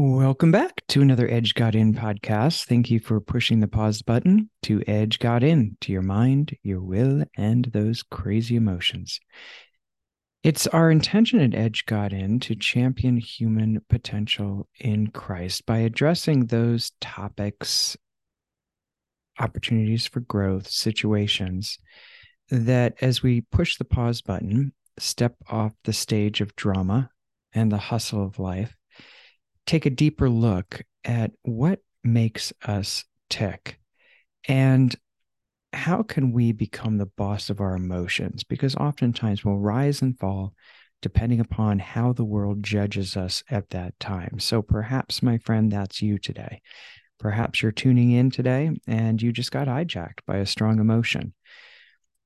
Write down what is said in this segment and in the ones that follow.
Welcome back to another Edge God In podcast. Thank you for pushing the pause button to Edge God In to your mind, your will, and those crazy emotions. It's our intention at Edge God In to champion human potential in Christ by addressing those topics, opportunities for growth, situations that as we push the pause button, step off the stage of drama and the hustle of life take a deeper look at what makes us tick and how can we become the boss of our emotions? Because oftentimes we'll rise and fall depending upon how the world judges us at that time. So perhaps, my friend, that's you today. Perhaps you're tuning in today and you just got hijacked by a strong emotion.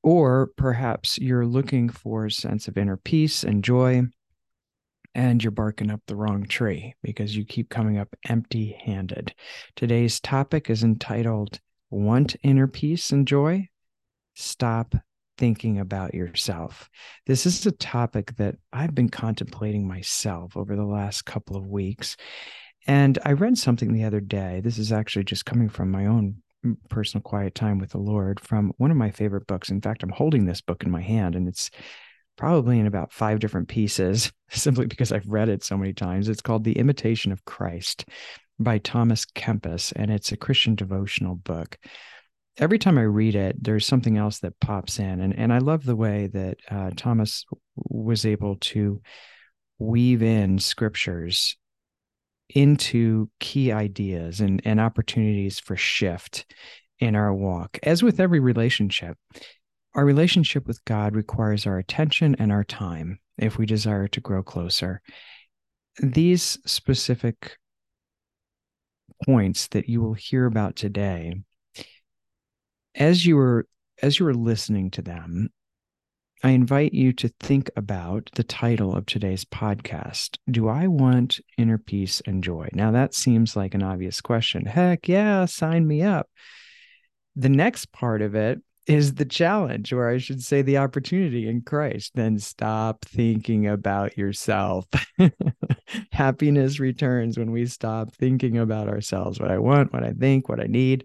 Or perhaps you're looking for a sense of inner peace and joy and you're barking up the wrong tree because you keep coming up empty handed. Today's topic is entitled Want Inner Peace and Joy? Stop thinking about yourself. This is a topic that I've been contemplating myself over the last couple of weeks. And I read something the other day. This is actually just coming from my own mm, personal quiet time with the Lord from one of my favorite books. In fact, I'm holding this book in my hand and it's probably in about five different pieces, simply because I've read it so many times. It's called The Imitation of Christ by Thomas Kempis, and it's a Christian devotional book. Every time I read it, there's something else that pops in. And, and I love the way that uh, Thomas was able to weave in scriptures into key ideas and, and opportunities for shift in our walk. As with every relationship, our relationship with God requires our attention and our time if we desire to grow closer. These specific points that you will hear about today, as you were as you were listening to them, I invite you to think about the title of today's podcast. Do I want inner peace and joy? Now, that seems like an obvious question. Heck yeah, sign me up. The next part of it is the challenge, or I should say the opportunity in Christ. Then stop thinking about yourself. Happiness returns when we stop thinking about ourselves, what I want, what I think, what I need.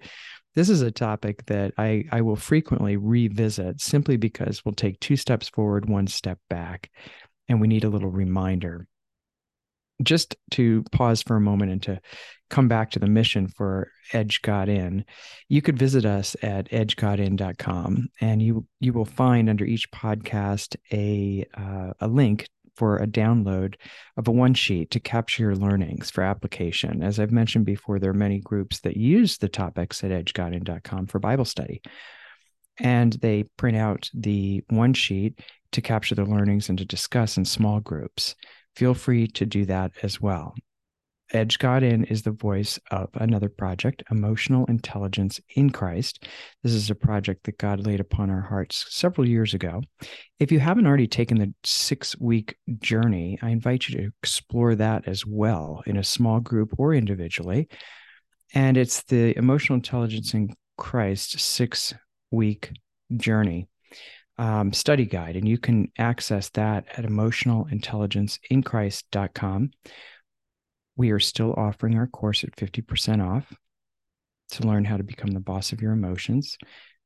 This is a topic that I, I will frequently revisit simply because we'll take two steps forward, one step back, and we need a little reminder just to pause for a moment and to come back to the mission for Edge God In, you could visit us at edgegodin.com and you you will find under each podcast a uh, a link for a download of a one sheet to capture your learnings for application. As I've mentioned before, there are many groups that use the topics at edgegodin.com for Bible study. And they print out the one sheet to capture the learnings and to discuss in small groups feel free to do that as well. Edge God In is the voice of another project, Emotional Intelligence in Christ. This is a project that God laid upon our hearts several years ago. If you haven't already taken the six week journey, I invite you to explore that as well in a small group or individually. And it's the Emotional Intelligence in Christ six week journey um, study guide, and you can access that at emotionalintelligenceinchrist.com. We are still offering our course at 50% off to learn how to become the boss of your emotions,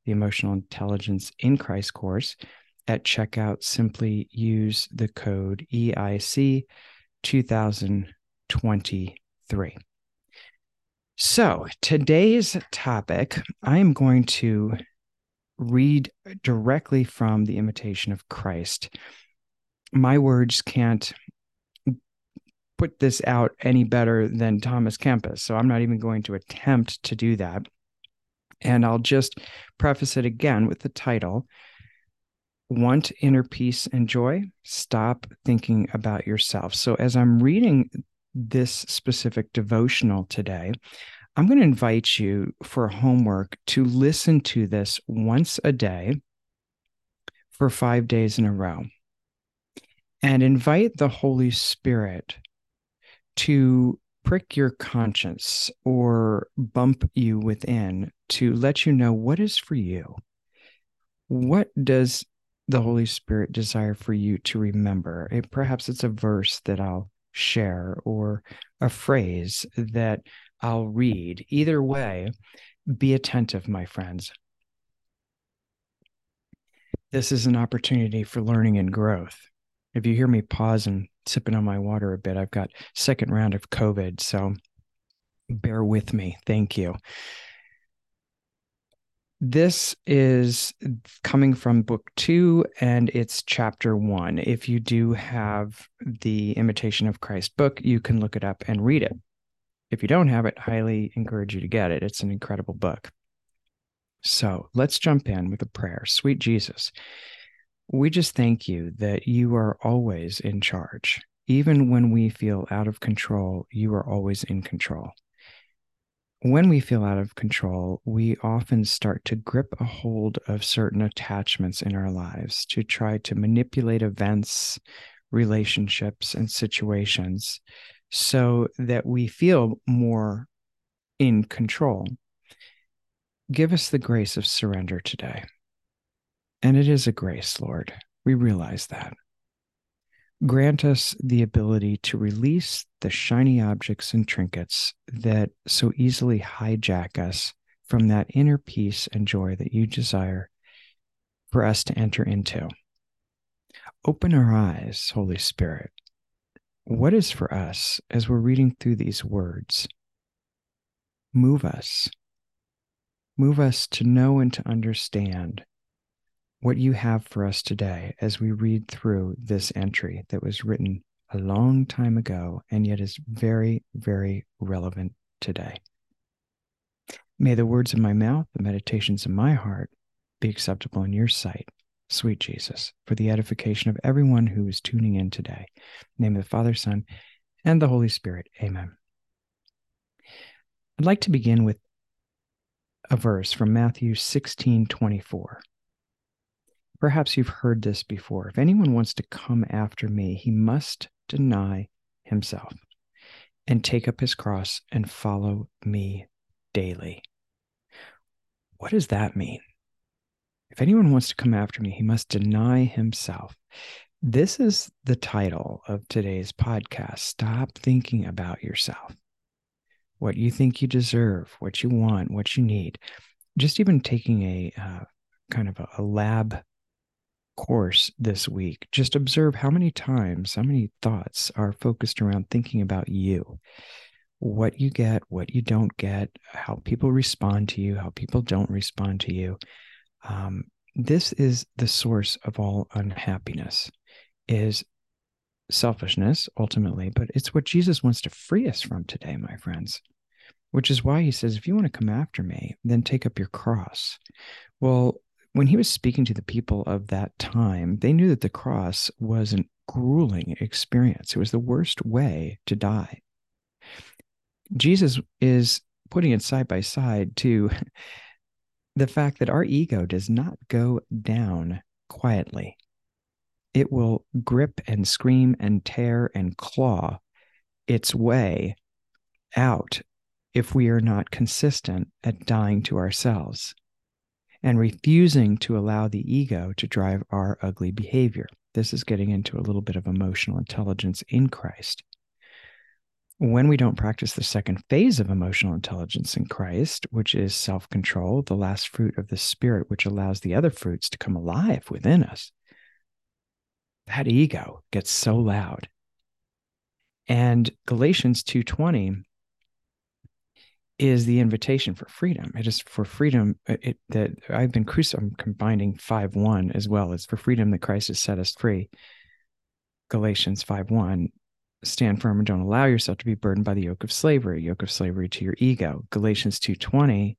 the Emotional Intelligence in Christ course. At checkout, simply use the code EIC 2023. So, today's topic, I am going to read directly from the imitation of Christ. My words can't put this out any better than Thomas Kempis, so I'm not even going to attempt to do that. And I'll just preface it again with the title Want Inner Peace and Joy? Stop Thinking About Yourself. So, as I'm reading this specific devotional today, I'm going to invite you for homework to listen to this once a day for five days in a row and invite the Holy Spirit to prick your conscience or bump you within to let you know what is for you. What does the Holy Spirit desire for you to remember? It, perhaps it's a verse that I'll share or a phrase that I'll read. Either way, be attentive, my friends. This is an opportunity for learning and growth. If you hear me pause and sipping on my water a bit, I've got second round of COVID, so bear with me. Thank you. This is coming from book two and it's chapter one. If you do have the Imitation of Christ book, you can look it up and read it. If you don't have it, highly encourage you to get it. It's an incredible book. So let's jump in with a prayer. Sweet Jesus, we just thank you that you are always in charge. Even when we feel out of control, you are always in control when we feel out of control, we often start to grip a hold of certain attachments in our lives to try to manipulate events, relationships, and situations so that we feel more in control. Give us the grace of surrender today. And it is a grace, Lord. We realize that. Grant us the ability to release the shiny objects and trinkets that so easily hijack us from that inner peace and joy that you desire for us to enter into. Open our eyes, Holy Spirit. What is for us as we're reading through these words? Move us. Move us to know and to understand what you have for us today as we read through this entry that was written a long time ago and yet is very, very relevant today. May the words of my mouth, the meditations of my heart be acceptable in your sight, sweet Jesus, for the edification of everyone who is tuning in today. In name of the Father, Son, and the Holy Spirit. Amen. I'd like to begin with a verse from Matthew 16 24. Perhaps you've heard this before. If anyone wants to come after me, he must deny himself and take up his cross and follow me daily. What does that mean? If anyone wants to come after me, he must deny himself. This is the title of today's podcast. Stop thinking about yourself, what you think you deserve, what you want, what you need. Just even taking a uh, kind of a, a lab course this week, just observe how many times, how many thoughts are focused around thinking about you, what you get, what you don't get, how people respond to you, how people don't respond to you. Um, this is the source of all unhappiness is selfishness ultimately but it's what jesus wants to free us from today my friends which is why he says if you want to come after me then take up your cross well when he was speaking to the people of that time, they knew that the cross was an grueling experience. It was the worst way to die. Jesus is putting it side by side to the fact that our ego does not go down quietly. It will grip and scream and tear and claw its way out if we are not consistent at dying to ourselves and refusing to allow the ego to drive our ugly behavior. This is getting into a little bit of emotional intelligence in Christ. When we don't practice the second phase of emotional intelligence in Christ, which is self control, the last fruit of the Spirit, which allows the other fruits to come alive within us, that ego gets so loud. And Galatians 2:20 is the invitation for freedom. It is for freedom uh, it, that I've been crucified. I'm combining 5 1 as well. It's for freedom that Christ has set us free. Galatians 5 1. Stand firm and don't allow yourself to be burdened by the yoke of slavery, yoke of slavery to your ego. Galatians 2:20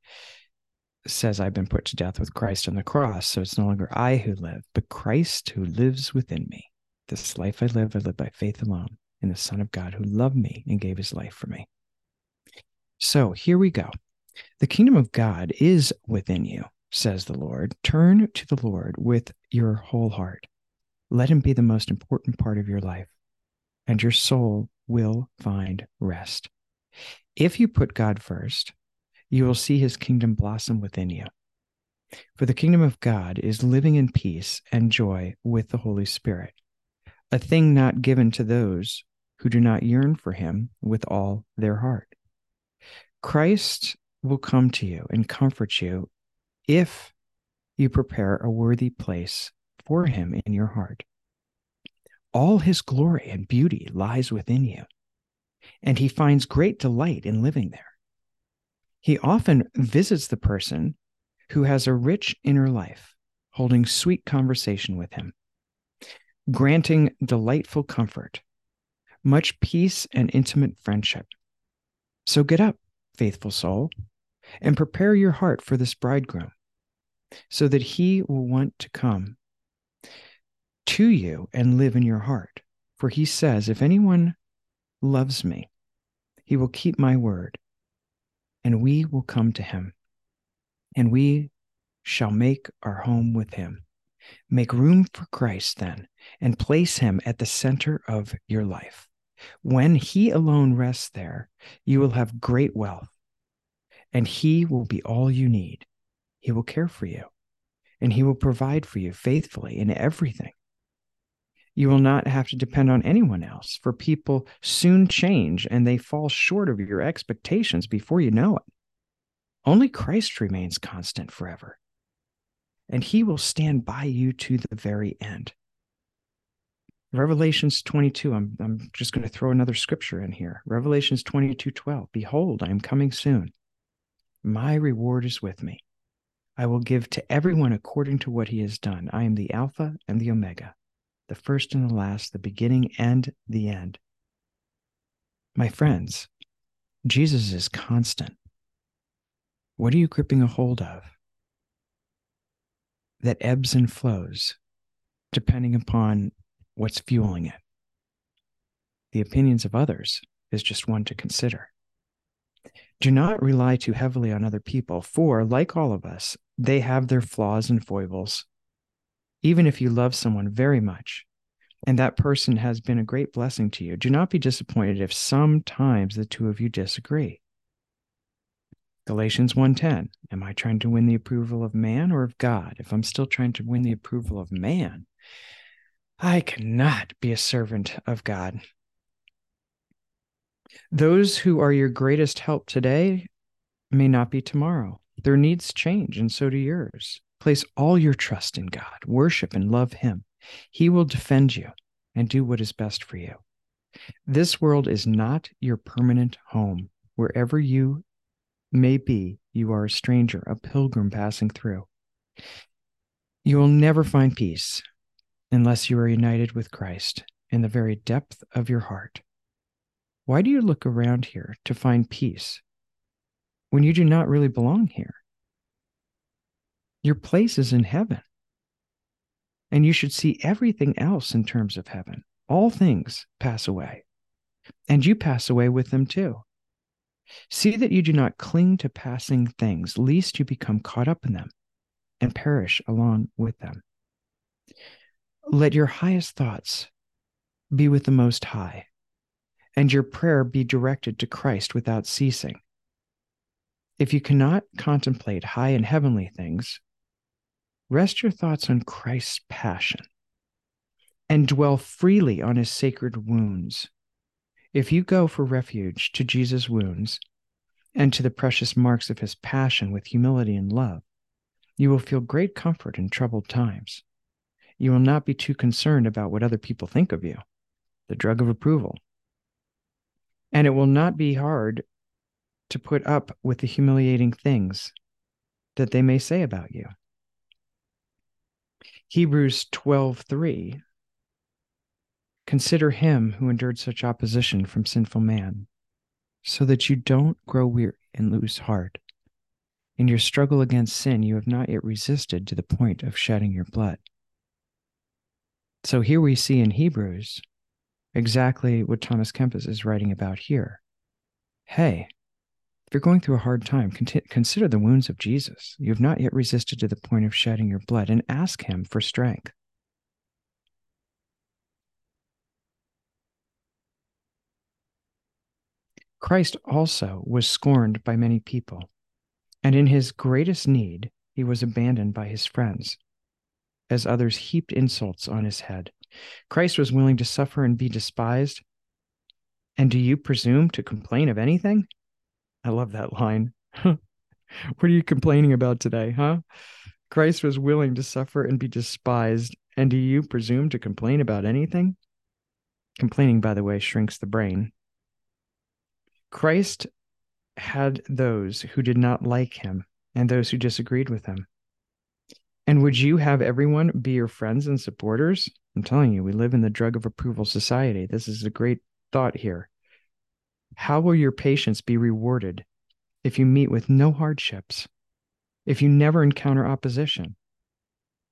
says I've been put to death with Christ on the cross, so it's no longer I who live, but Christ who lives within me. This life I live, I live by faith alone in the Son of God who loved me and gave his life for me. So here we go. The kingdom of God is within you, says the Lord. Turn to the Lord with your whole heart. Let him be the most important part of your life, and your soul will find rest. If you put God first, you will see his kingdom blossom within you. For the kingdom of God is living in peace and joy with the Holy Spirit, a thing not given to those who do not yearn for him with all their heart. Christ will come to you and comfort you if you prepare a worthy place for him in your heart. All his glory and beauty lies within you, and he finds great delight in living there. He often visits the person who has a rich inner life, holding sweet conversation with him, granting delightful comfort, much peace and intimate friendship. So get up, faithful soul, and prepare your heart for this bridegroom, so that he will want to come to you and live in your heart. For he says, If anyone loves me, he will keep my word, and we will come to him, and we shall make our home with him. Make room for Christ then, and place him at the center of your life. When he alone rests there, you will have great wealth, and he will be all you need. He will care for you, and he will provide for you faithfully in everything. You will not have to depend on anyone else, for people soon change and they fall short of your expectations before you know it. Only Christ remains constant forever, and he will stand by you to the very end. Revelations 22, I'm, I'm just going to throw another scripture in here. Revelations 22 12. Behold, I am coming soon. My reward is with me. I will give to everyone according to what he has done. I am the Alpha and the Omega the first and the last, the beginning and the end. My friends, Jesus is constant. What are you gripping a hold of that ebbs and flows depending upon what's fueling it? The opinions of others is just one to consider. Do not rely too heavily on other people, for, like all of us, they have their flaws and foibles even if you love someone very much and that person has been a great blessing to you, do not be disappointed if sometimes the two of you disagree. Galatians 1:10 Am I trying to win the approval of man or of God? If I'm still trying to win the approval of man, I cannot be a servant of God. Those who are your greatest help today may not be tomorrow. Their needs change, and so do yours. Place all your trust in God, worship and love Him. He will defend you and do what is best for you. This world is not your permanent home. Wherever you may be, you are a stranger, a pilgrim passing through. You will never find peace unless you are united with Christ in the very depth of your heart. Why do you look around here to find peace when you do not really belong here? Your place is in heaven. And you should see everything else in terms of heaven. All things pass away, and you pass away with them too. See that you do not cling to passing things, lest you become caught up in them and perish along with them. Let your highest thoughts be with the Most High, and your prayer be directed to Christ without ceasing. If you cannot contemplate high and heavenly things, Rest your thoughts on Christ's passion and dwell freely on his sacred wounds. If you go for refuge to Jesus' wounds and to the precious marks of his passion with humility and love, you will feel great comfort in troubled times. You will not be too concerned about what other people think of you, the drug of approval. And it will not be hard to put up with the humiliating things that they may say about you. Hebrews 12:3 Consider him who endured such opposition from sinful man, so that you don't grow weary and lose heart. In your struggle against sin, you have not yet resisted to the point of shedding your blood. So here we see in Hebrews exactly what Thomas Kempis is writing about here. Hey, you're going through a hard time, consider the wounds of Jesus. You have not yet resisted to the point of shedding your blood and ask Him for strength. Christ also was scorned by many people, and in his greatest need, he was abandoned by his friends, as others heaped insults on his head. Christ was willing to suffer and be despised And do you presume to complain of anything? I love that line. what are you complaining about today, huh? Christ was willing to suffer and be despised. And do you presume to complain about anything? Complaining, by the way, shrinks the brain. Christ had those who did not like him and those who disagreed with him. And would you have everyone be your friends and supporters? I'm telling you, we live in the drug of approval society. This is a great thought here. How will your patience be rewarded if you meet with no hardships, if you never encounter opposition?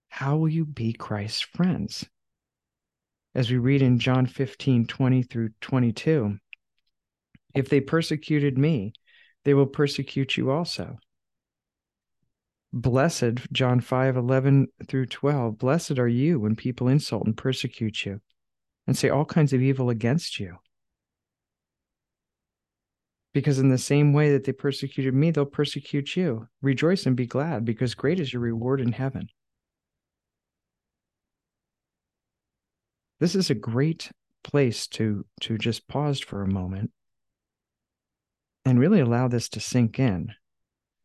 How will you be Christ's friends? As we read in John 15 20 through 22, if they persecuted me, they will persecute you also. Blessed, John 5 11 through 12, blessed are you when people insult and persecute you and say all kinds of evil against you. Because in the same way that they persecuted me, they'll persecute you. Rejoice and be glad, because great is your reward in heaven. This is a great place to to just pause for a moment and really allow this to sink in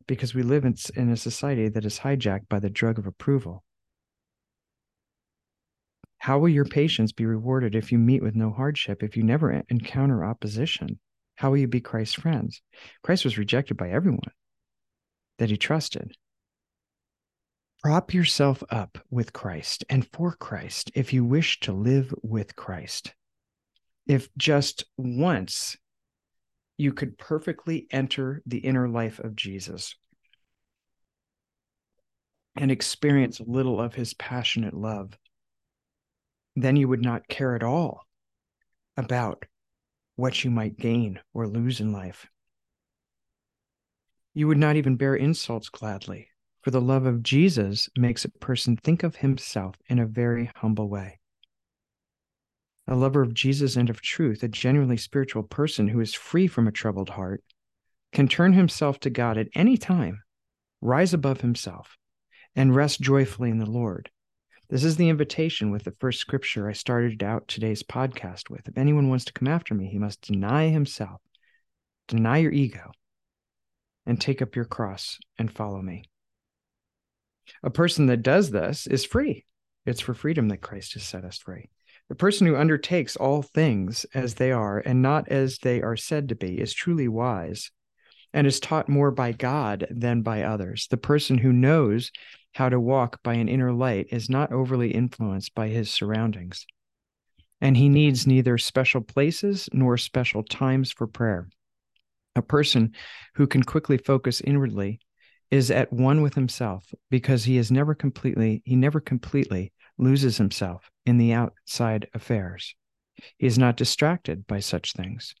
because we live in, in a society that is hijacked by the drug of approval. How will your patience be rewarded if you meet with no hardship, if you never encounter opposition? How will you be Christ's friends? Christ was rejected by everyone that he trusted. Prop yourself up with Christ and for Christ if you wish to live with Christ. If just once you could perfectly enter the inner life of Jesus and experience a little of his passionate love, then you would not care at all about what you might gain or lose in life. You would not even bear insults gladly, for the love of Jesus makes a person think of himself in a very humble way a lover of Jesus and of truth, a genuinely spiritual person who is free from a troubled heart, can turn himself to God at any time, rise above himself, and rest joyfully in the Lord. This is the invitation with the first scripture I started out today's podcast with. If anyone wants to come after me, he must deny himself, deny your ego, and take up your cross and follow me. A person that does this is free. It's for freedom that Christ has set us free. The person who undertakes all things as they are and not as they are said to be is truly wise and is taught more by God than by others. The person who knows how to walk by an inner light is not overly influenced by his surroundings. And he needs neither special places nor special times for prayer. A person who can quickly focus inwardly is at one with himself because he is never completely he never completely loses himself in the outside affairs. He is not distracted by such things,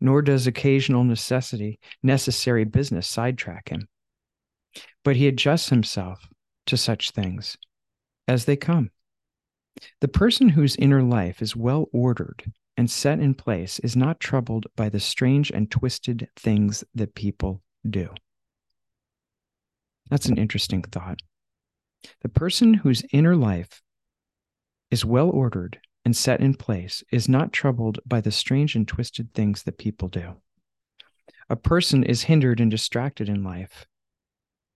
nor does occasional necessity, necessary business sidetrack him. But he adjusts himself to such things as they come. The person whose inner life is well ordered and set in place is not troubled by the strange and twisted things that people do. That's an interesting thought. The person whose inner life is well ordered and set in place is not troubled by the strange and twisted things that people do. A person is hindered and distracted in life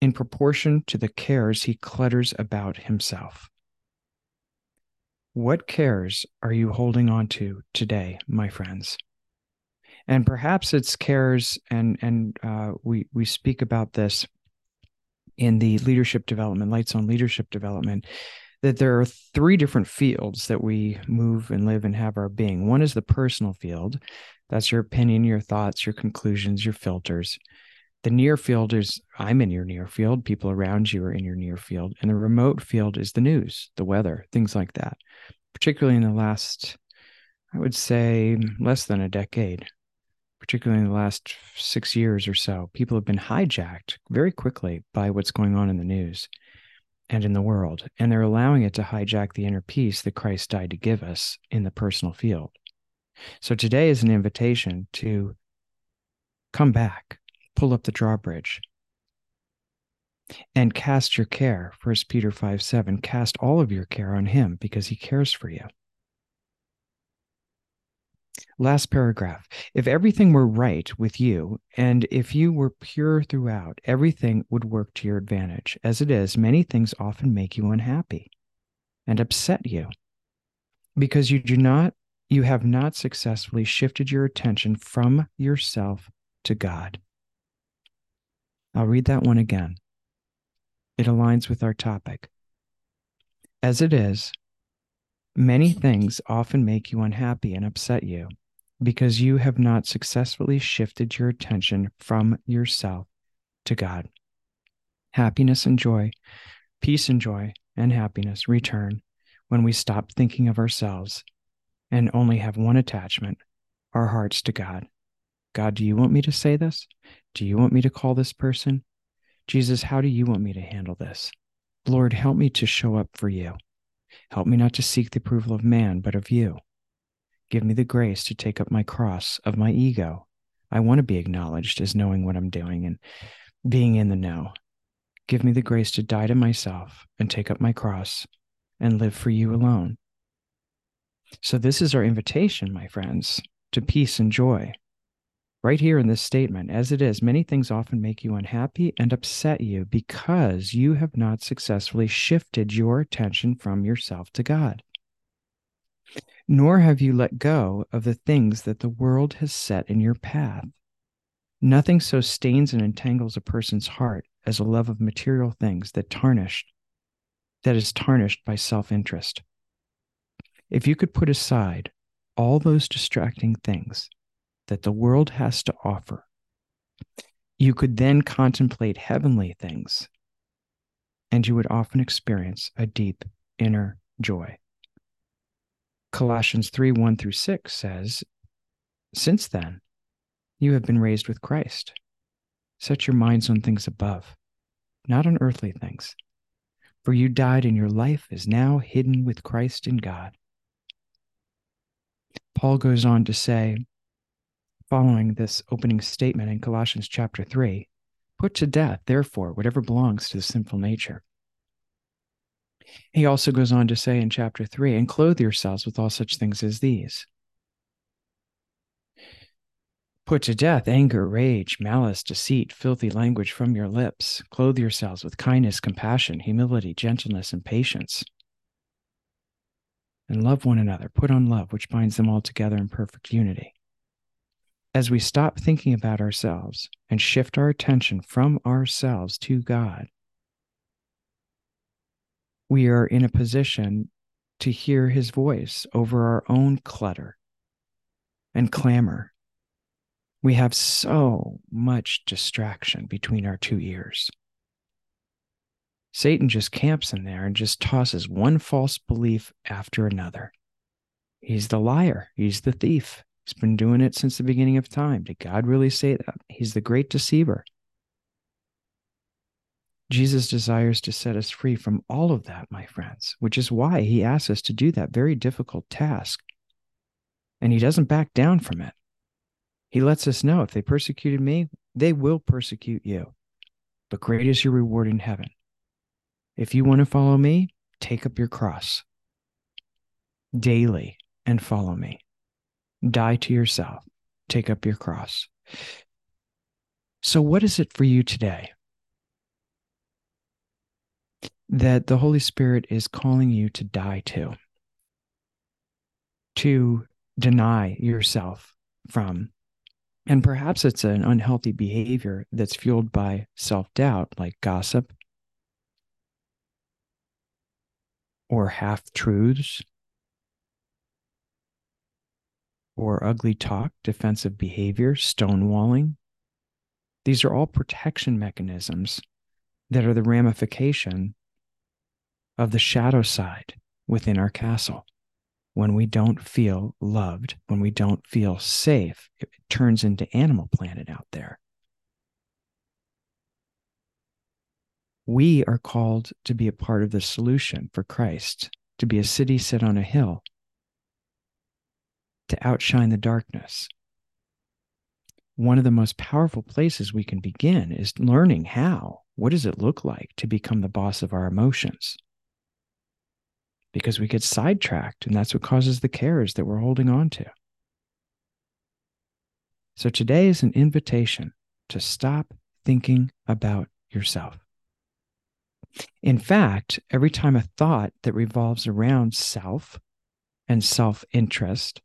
in proportion to the cares he clutters about himself. What cares are you holding on to today, my friends? And perhaps it's cares, and and uh, we we speak about this in the leadership development, lights on leadership development that there are three different fields that we move and live and have our being. One is the personal field. That's your opinion, your thoughts, your conclusions, your filters. The near field is I'm in your near field. People around you are in your near field. And the remote field is the news, the weather, things like that. Particularly in the last, I would say, less than a decade, particularly in the last six years or so, people have been hijacked very quickly by what's going on in the news and in the world. And they're allowing it to hijack the inner peace that Christ died to give us in the personal field. So today is an invitation to come back, pull up the drawbridge, and cast your care. First Peter 5 7, cast all of your care on him because he cares for you. Last paragraph. If everything were right with you, and if you were pure throughout, everything would work to your advantage. As it is, many things often make you unhappy and upset you because you do not you have not successfully shifted your attention from yourself to God. I'll read that one again. It aligns with our topic. As it is, many things often make you unhappy and upset you because you have not successfully shifted your attention from yourself to God. Happiness and joy, peace and joy, and happiness return when we stop thinking of ourselves and only have one attachment our hearts to God. God, do you want me to say this? Do you want me to call this person? Jesus, how do you want me to handle this? Lord, help me to show up for you. Help me not to seek the approval of man, but of you. Give me the grace to take up my cross of my ego. I want to be acknowledged as knowing what I'm doing and being in the know. Give me the grace to die to myself and take up my cross and live for you alone. So, this is our invitation, my friends, to peace and joy. Right here in this statement, as it is, many things often make you unhappy and upset you because you have not successfully shifted your attention from yourself to God. Nor have you let go of the things that the world has set in your path. Nothing so stains and entangles a person's heart as a love of material things that tarnished that is tarnished by self-interest. If you could put aside all those distracting things that the world has to offer, you could then contemplate heavenly things, and you would often experience a deep inner joy. Colossians 3 1 through 6 says, Since then, you have been raised with Christ. Set your minds on things above, not on earthly things. For you died, and your life is now hidden with Christ in God. Paul goes on to say, following this opening statement in Colossians chapter 3 Put to death, therefore, whatever belongs to the sinful nature. He also goes on to say in chapter 3 and clothe yourselves with all such things as these. Put to death anger, rage, malice, deceit, filthy language from your lips. Clothe yourselves with kindness, compassion, humility, gentleness, and patience and love one another. Put on love, which binds them all together in perfect unity. As we stop thinking about ourselves and shift our attention from ourselves to God, we are in a position to hear his voice over our own clutter and clamor. We have so much distraction between our two ears. Satan just camps in there and just tosses one false belief after another. He's the liar, he's the thief. He's been doing it since the beginning of time. Did God really say that? He's the great deceiver. Jesus desires to set us free from all of that, my friends, which is why he asks us to do that very difficult task. And he doesn't back down from it. He lets us know if they persecuted me, they will persecute you. But great is your reward in heaven. If you want to follow me, take up your cross daily and follow me. Die to yourself, take up your cross. So, what is it for you today that the Holy Spirit is calling you to die to? To deny yourself from? And perhaps it's an unhealthy behavior that's fueled by self doubt, like gossip, or half truths or ugly talk, defensive behavior, stonewalling. These are all protection mechanisms that are the ramification of the shadow side within our castle. When we don't feel loved, when we don't feel safe, it turns into Animal Planet out there. We are called to be a part of the solution for Christ, to be a city set on a hill, to outshine the darkness. One of the most powerful places we can begin is learning how. What does it look like to become the boss of our emotions? Because we get sidetracked, and that's what causes the cares that we're holding on to. So today is an invitation to stop thinking about yourself. In fact, every time a thought that revolves around self and self interest,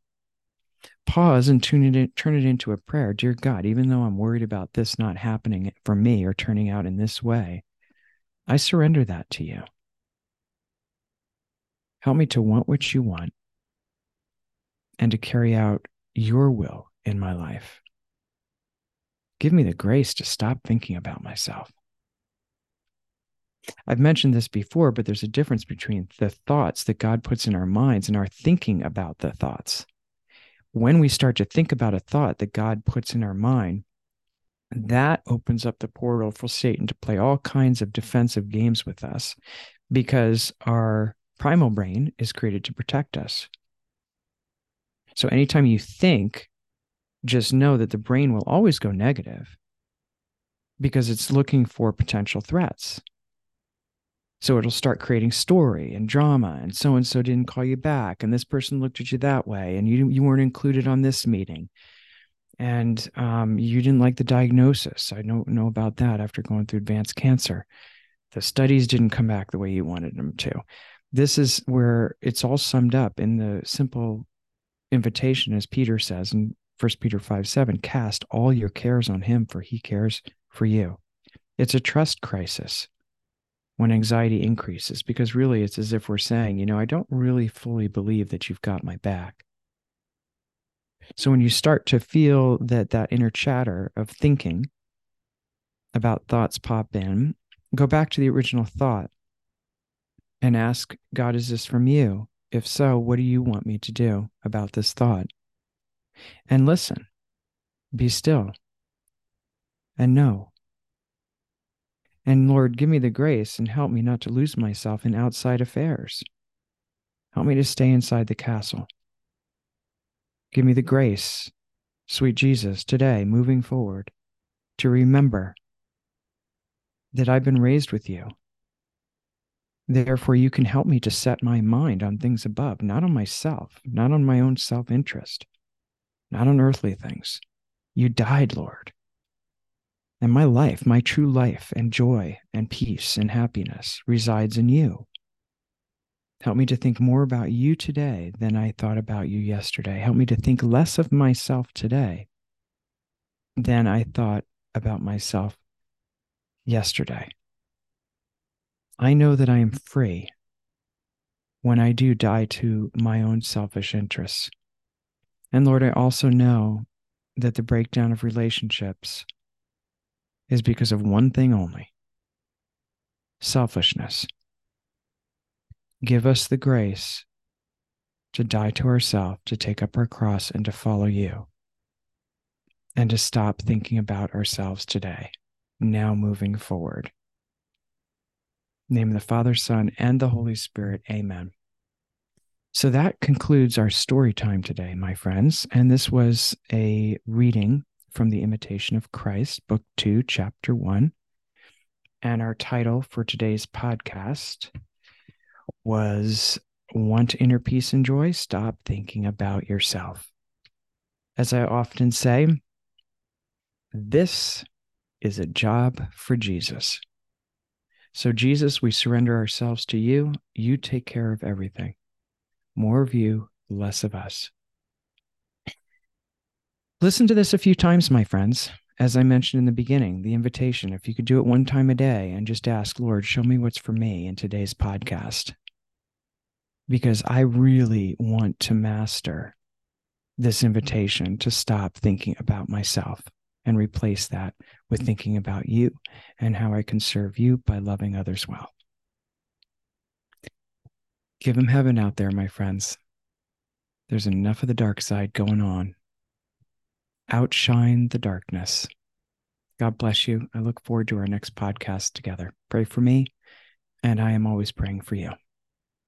pause and tune it in, turn it into a prayer. Dear God, even though I'm worried about this not happening for me or turning out in this way, I surrender that to you. Help me to want what you want and to carry out your will in my life. Give me the grace to stop thinking about myself. I've mentioned this before, but there's a difference between the thoughts that God puts in our minds and our thinking about the thoughts. When we start to think about a thought that God puts in our mind, that opens up the portal for Satan to play all kinds of defensive games with us because our primal brain is created to protect us. So anytime you think, just know that the brain will always go negative because it's looking for potential threats. So it'll start creating story and drama, and so and so didn't call you back, and this person looked at you that way, and you you weren't included on this meeting, and um, you didn't like the diagnosis. I don't know about that after going through advanced cancer. The studies didn't come back the way you wanted them to. This is where it's all summed up in the simple invitation, as Peter says in First Peter five seven: Cast all your cares on Him, for He cares for you. It's a trust crisis when anxiety increases because really it's as if we're saying, you know, I don't really fully believe that you've got my back. So when you start to feel that that inner chatter of thinking about thoughts pop in, go back to the original thought and ask God, is this from you? If so, what do you want me to do about this thought? And listen, be still, and know and Lord, give me the grace and help me not to lose myself in outside affairs. Help me to stay inside the castle. Give me the grace, sweet Jesus, today, moving forward, to remember that I've been raised with you. Therefore, you can help me to set my mind on things above, not on myself, not on my own self interest, not on earthly things. You died, Lord. And my life, my true life and joy and peace and happiness resides in you. Help me to think more about you today than I thought about you yesterday. Help me to think less of myself today than I thought about myself yesterday. I know that I am free when I do die to my own selfish interests. And Lord, I also know that the breakdown of relationships is because of one thing only selfishness. Give us the grace to die to ourselves, to take up our cross, and to follow you, and to stop thinking about ourselves today, now moving forward. name of the Father, Son, and the Holy Spirit. Amen. So that concludes our story time today, my friends. And this was a reading from The Imitation of Christ, Book 2, Chapter 1. And our title for today's podcast was Want Inner Peace and Joy? Stop Thinking About Yourself. As I often say, this is a job for Jesus. So, Jesus, we surrender ourselves to you. You take care of everything. More of you, less of us. Listen to this a few times, my friends. As I mentioned in the beginning, the invitation, if you could do it one time a day and just ask, Lord, show me what's for me in today's podcast. Because I really want to master this invitation to stop thinking about myself and replace that with thinking about you and how I can serve you by loving others well. Give them heaven out there, my friends. There's enough of the dark side going on outshine the darkness. God bless you. I look forward to our next podcast together. Pray for me, and I am always praying for you.